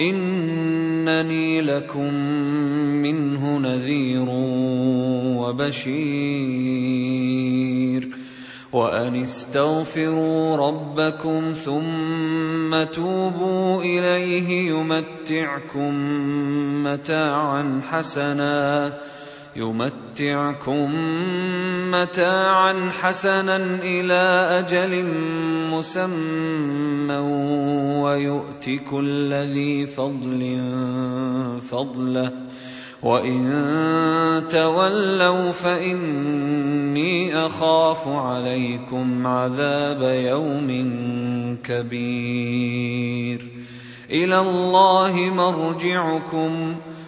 إنني لكم منه نذير وبشير. وأن استغفروا ربكم ثم توبوا إليه يمتعكم متاعا حسنا. يمتعكم متاعا حسنا إلى أجل مسمى ويؤت كل ذي فضل فضله. وإن تولوا فإني أخاف عليكم عذاب يوم كبير. إلى الله مرجعكم.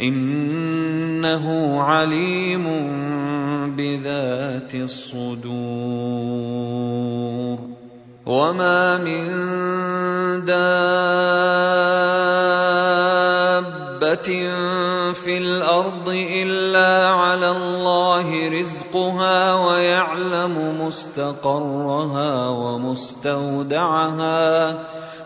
إنه عليم بذات الصدور. وما من دابة في الأرض إلا على الله رزقها ويعلم مستقرها ومستودعها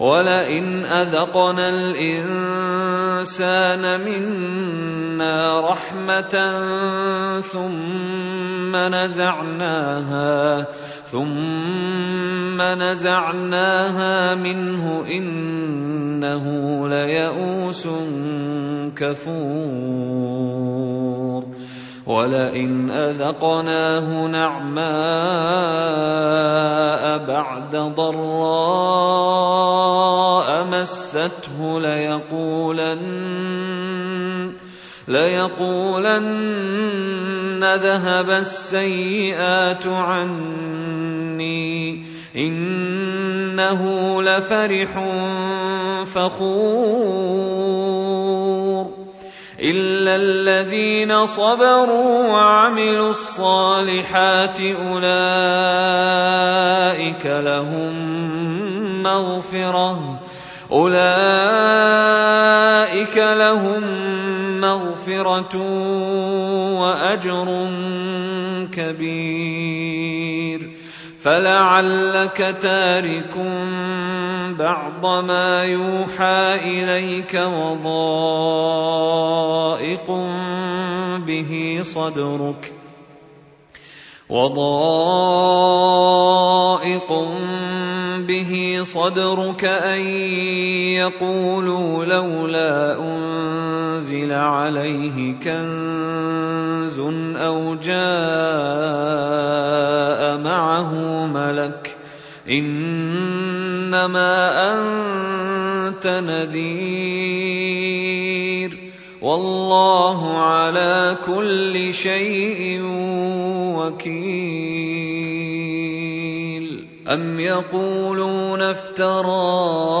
ولئن اذقنا الانسان منا رحمه ثم نزعناها ثم نزعناها منه انه ليئوس كفور ولئن اذقناه نعماء بعد ضراء مسته ليقولن ليقولن ذهب السيئات عني انه لفرح فخور الا الذين صبروا وعملوا الصالحات اولئك لهم مغفره اولئك لهم مغفره واجر كبير فلعلك تارك بعض ما يوحى إليك وضائق به صدرك وضائق به صدرك أن يقولوا لولا أنزل عليه كنز أو جاء معه ملك إنما أنت نذير والله على كل شيء وكيل. أم يقولون افتراه؟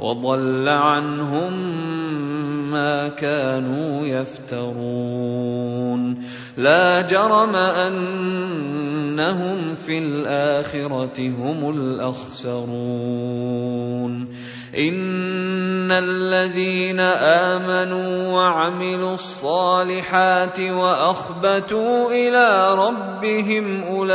وضل عنهم ما كانوا يفترون. لا جرم أنهم في الآخرة هم الأخسرون. إن الذين آمنوا وعملوا الصالحات وأخبتوا إلى ربهم أولئك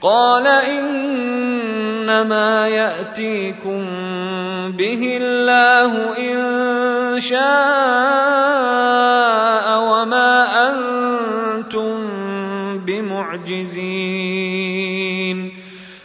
قال إنما يأتيكم به الله إن شاء وما أنتم بمعجزين.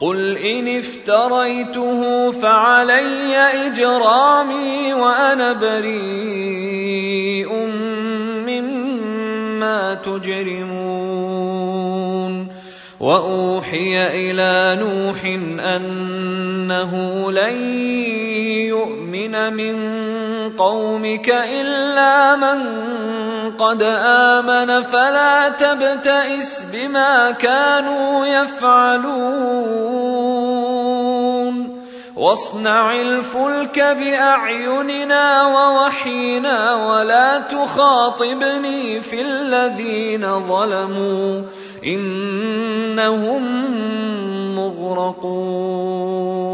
قل ان افتريته فعلي اجرامي وأنا بريء مما تجرمون واوحي إلى نوح انه لن يؤمن من قومك الا من قد آمن فلا تبتئس بما كانوا يفعلون. واصنع الفلك بأعيننا ووحينا ولا تخاطبني في الذين ظلموا. إنهم مغرقون.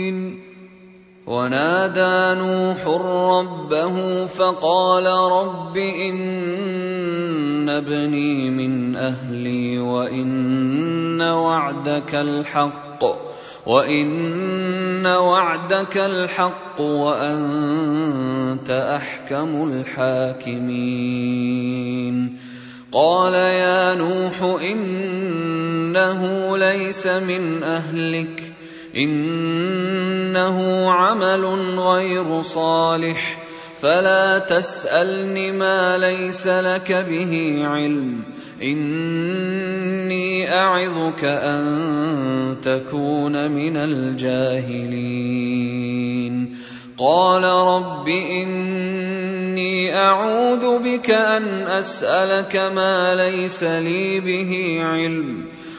ونادى نوح ربه فقال رب إن ابني من أهلي وإن وعدك الحق وإن وعدك الحق وأنت أحكم الحاكمين. قال يا نوح إنه ليس من أهلك إنه عمل غير صالح. فلا تسالن ما ليس لك به علم. إني أعظك أن تكون من الجاهلين. قال رب إني أعوذ بك أن أسألك ما ليس لي به علم.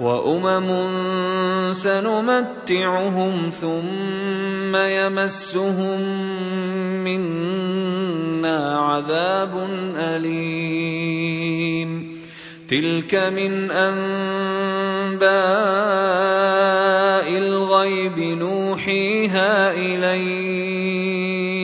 وأمم سنمتعهم ثم يمسهم منا عذاب أليم. تلك من أنباء الغيب نوحيها إليك.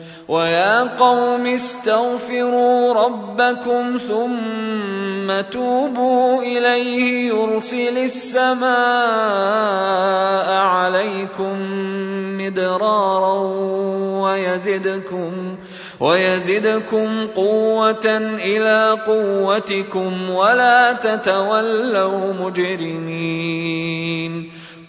ويا قوم استغفروا ربكم ثم توبوا اليه يرسل السماء عليكم مدرارا ويزدكم ويزدكم قوة إلى قوتكم ولا تتولوا مجرمين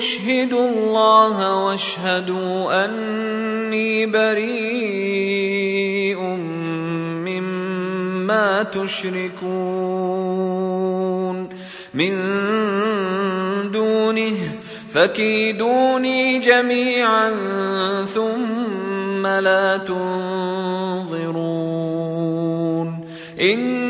أشهد الله واشهدوا أني بريء مما تشركون من دونه فكيدوني جميعا ثم لا تنظرون اني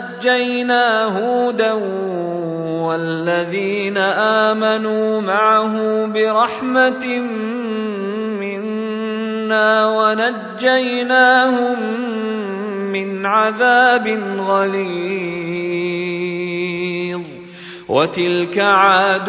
نجينا هودا والذين امنوا معه برحمه منا ونجيناهم من عذاب غليظ وتلك عاد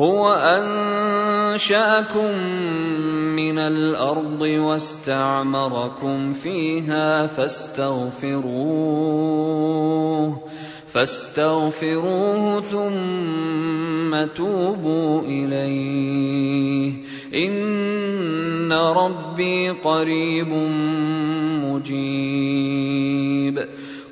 هو أنشأكم من الأرض واستعمركم فيها فاستغفروه فاستغفروه ثم توبوا إليه. إن ربي قريب مجيب.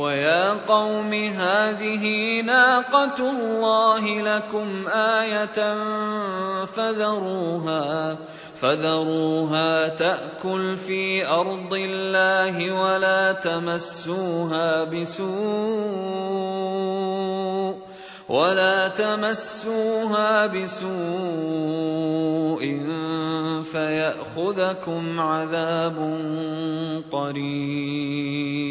ويا قوم هذه ناقة الله لكم آية فذروها فذروها تاكل في ارض الله ولا تمسوها بسوء ولا تمسوها بسوء فياخذكم عذاب قريب.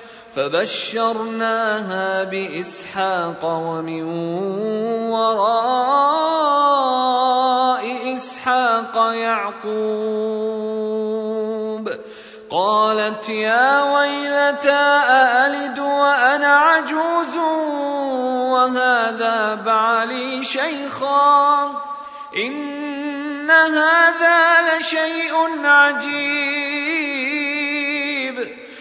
فبشرناها بإسحاق ومن وراء إسحاق يعقوب. قالت يا ويلتى أألد وأنا عجوز وهذا بعلي شيخا؟ إن هذا لشيء عجيب.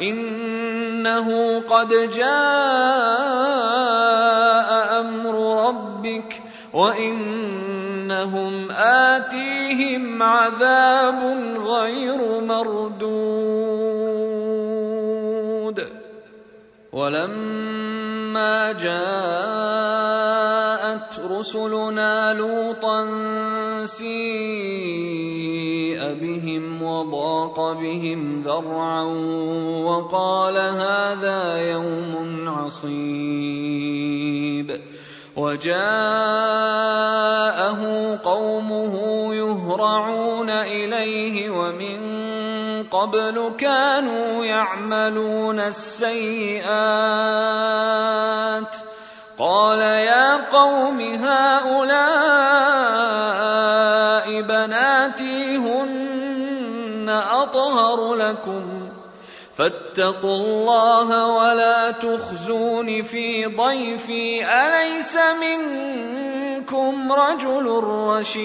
إنه قد جاء أمر ربك وإنهم آتيهم عذاب غير مردود. ولما جاءت رسلنا لوطا سيء بهم وضاق بهم ذرعا وقال هذا يوم عصيب وجاءه قومه يهرعون إليه ومن قبل كانوا يعملون السيئات قال يا قوم هؤلاء بناتي هن أطهر لكم. فاتقوا الله ولا تخزون في ضيفي. أليس منكم رجل رشيد؟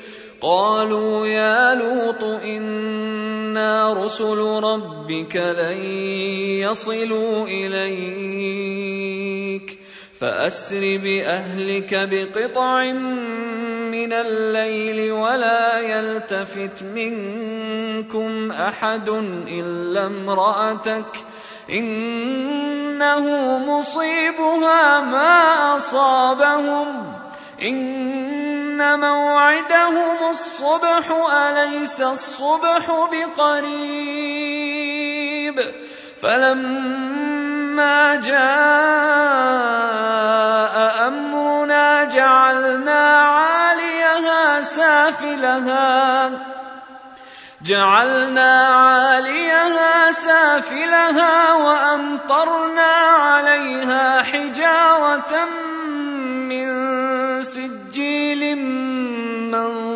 قالوا يا لوط إنا رسل ربك لن يصلوا إليك فأسر بأهلك بقطع من الليل ولا يلتفت منكم أحد إلا امرأتك إنه مصيبها ما أصابهم موعدهم الصبح اليس الصبح بقريب. فلما جاء امرنا جعلنا عاليها سافلها. جعلنا عاليها سافلها وامطرنا عليها حجاره من سجيل منضود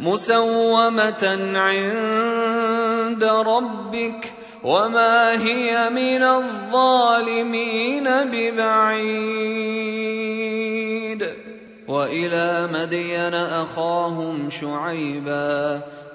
مسومة عند ربك وما هي من الظالمين ببعيد. وإلى مدين أخاهم شعيبا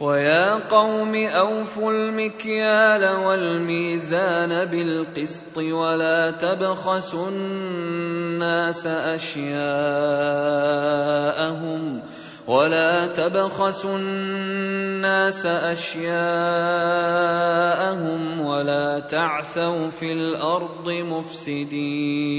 ويا قوم أوفوا المكيال والميزان بالقسط ولا تبخسوا الناس أشياءهم ولا تبخسوا الناس أشياءهم ولا تعثوا في الأرض مفسدين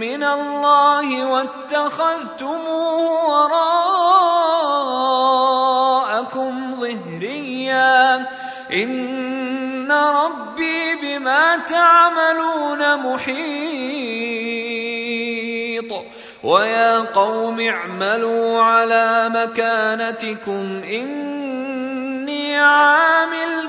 من الله واتخذتموه وراءكم ظهريا. إن ربي بما تعملون محيط. ويا قوم اعملوا على مكانتكم. إني عامل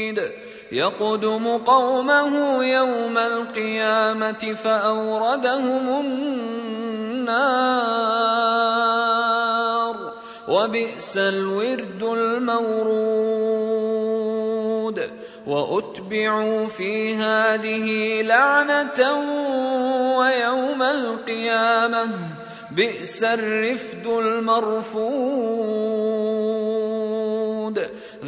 يقدم قومه يوم القيامة فأوردهم النار. وبئس الورد المورود. وأتبعوا في هذه لعنة ويوم القيامة. بئس الرفد المرفود.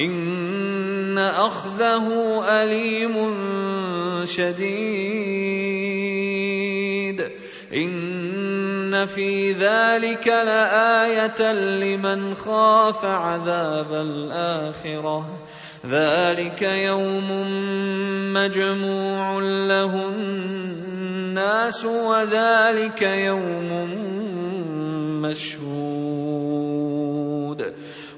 إن أخذه أليم شديد إن في ذلك لآية لمن خاف عذاب الآخرة ذلك يوم مجموع له الناس وذلك يوم مشهود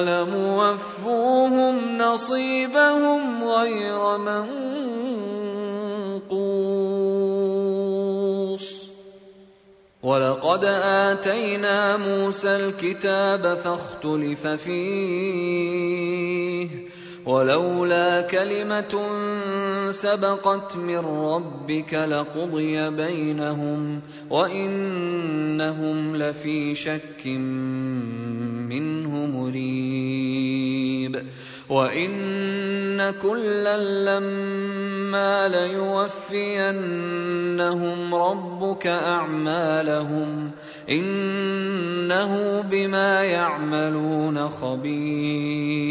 لموفوهم نصيبهم غير منقوص. ولقد آتينا موسى الكتاب فاختلف فيه. ولولا كلمة سبقت من ربك لقضي بينهم وإنهم لفي شك منه مريب. وإن كلا لما ليوفينهم ربك أعمالهم إنه بما يعملون خبير.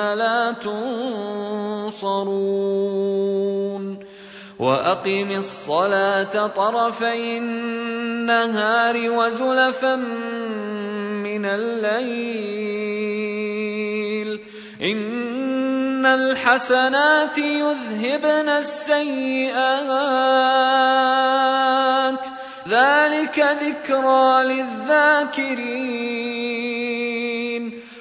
لا تنصرون وأقم الصلاة طرفي النهار وزلفا من الليل. إن الحسنات يذهبن السيئات. ذلك ذكرى للذاكرين.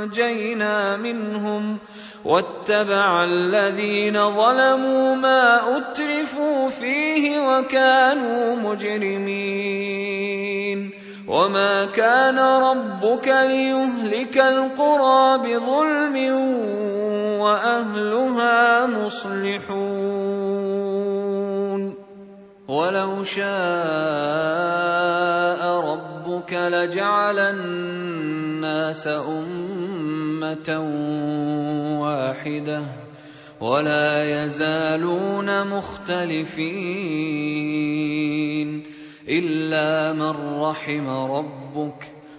انجينا منهم واتبع الذين ظلموا ما اترفوا فيه وكانوا مجرمين وما كان ربك ليهلك القرى بظلم واهلها مصلحون ولو شاء ربك لجعل الناس أمة واحدة ولا يزالون مختلفين إلا من رحم ربك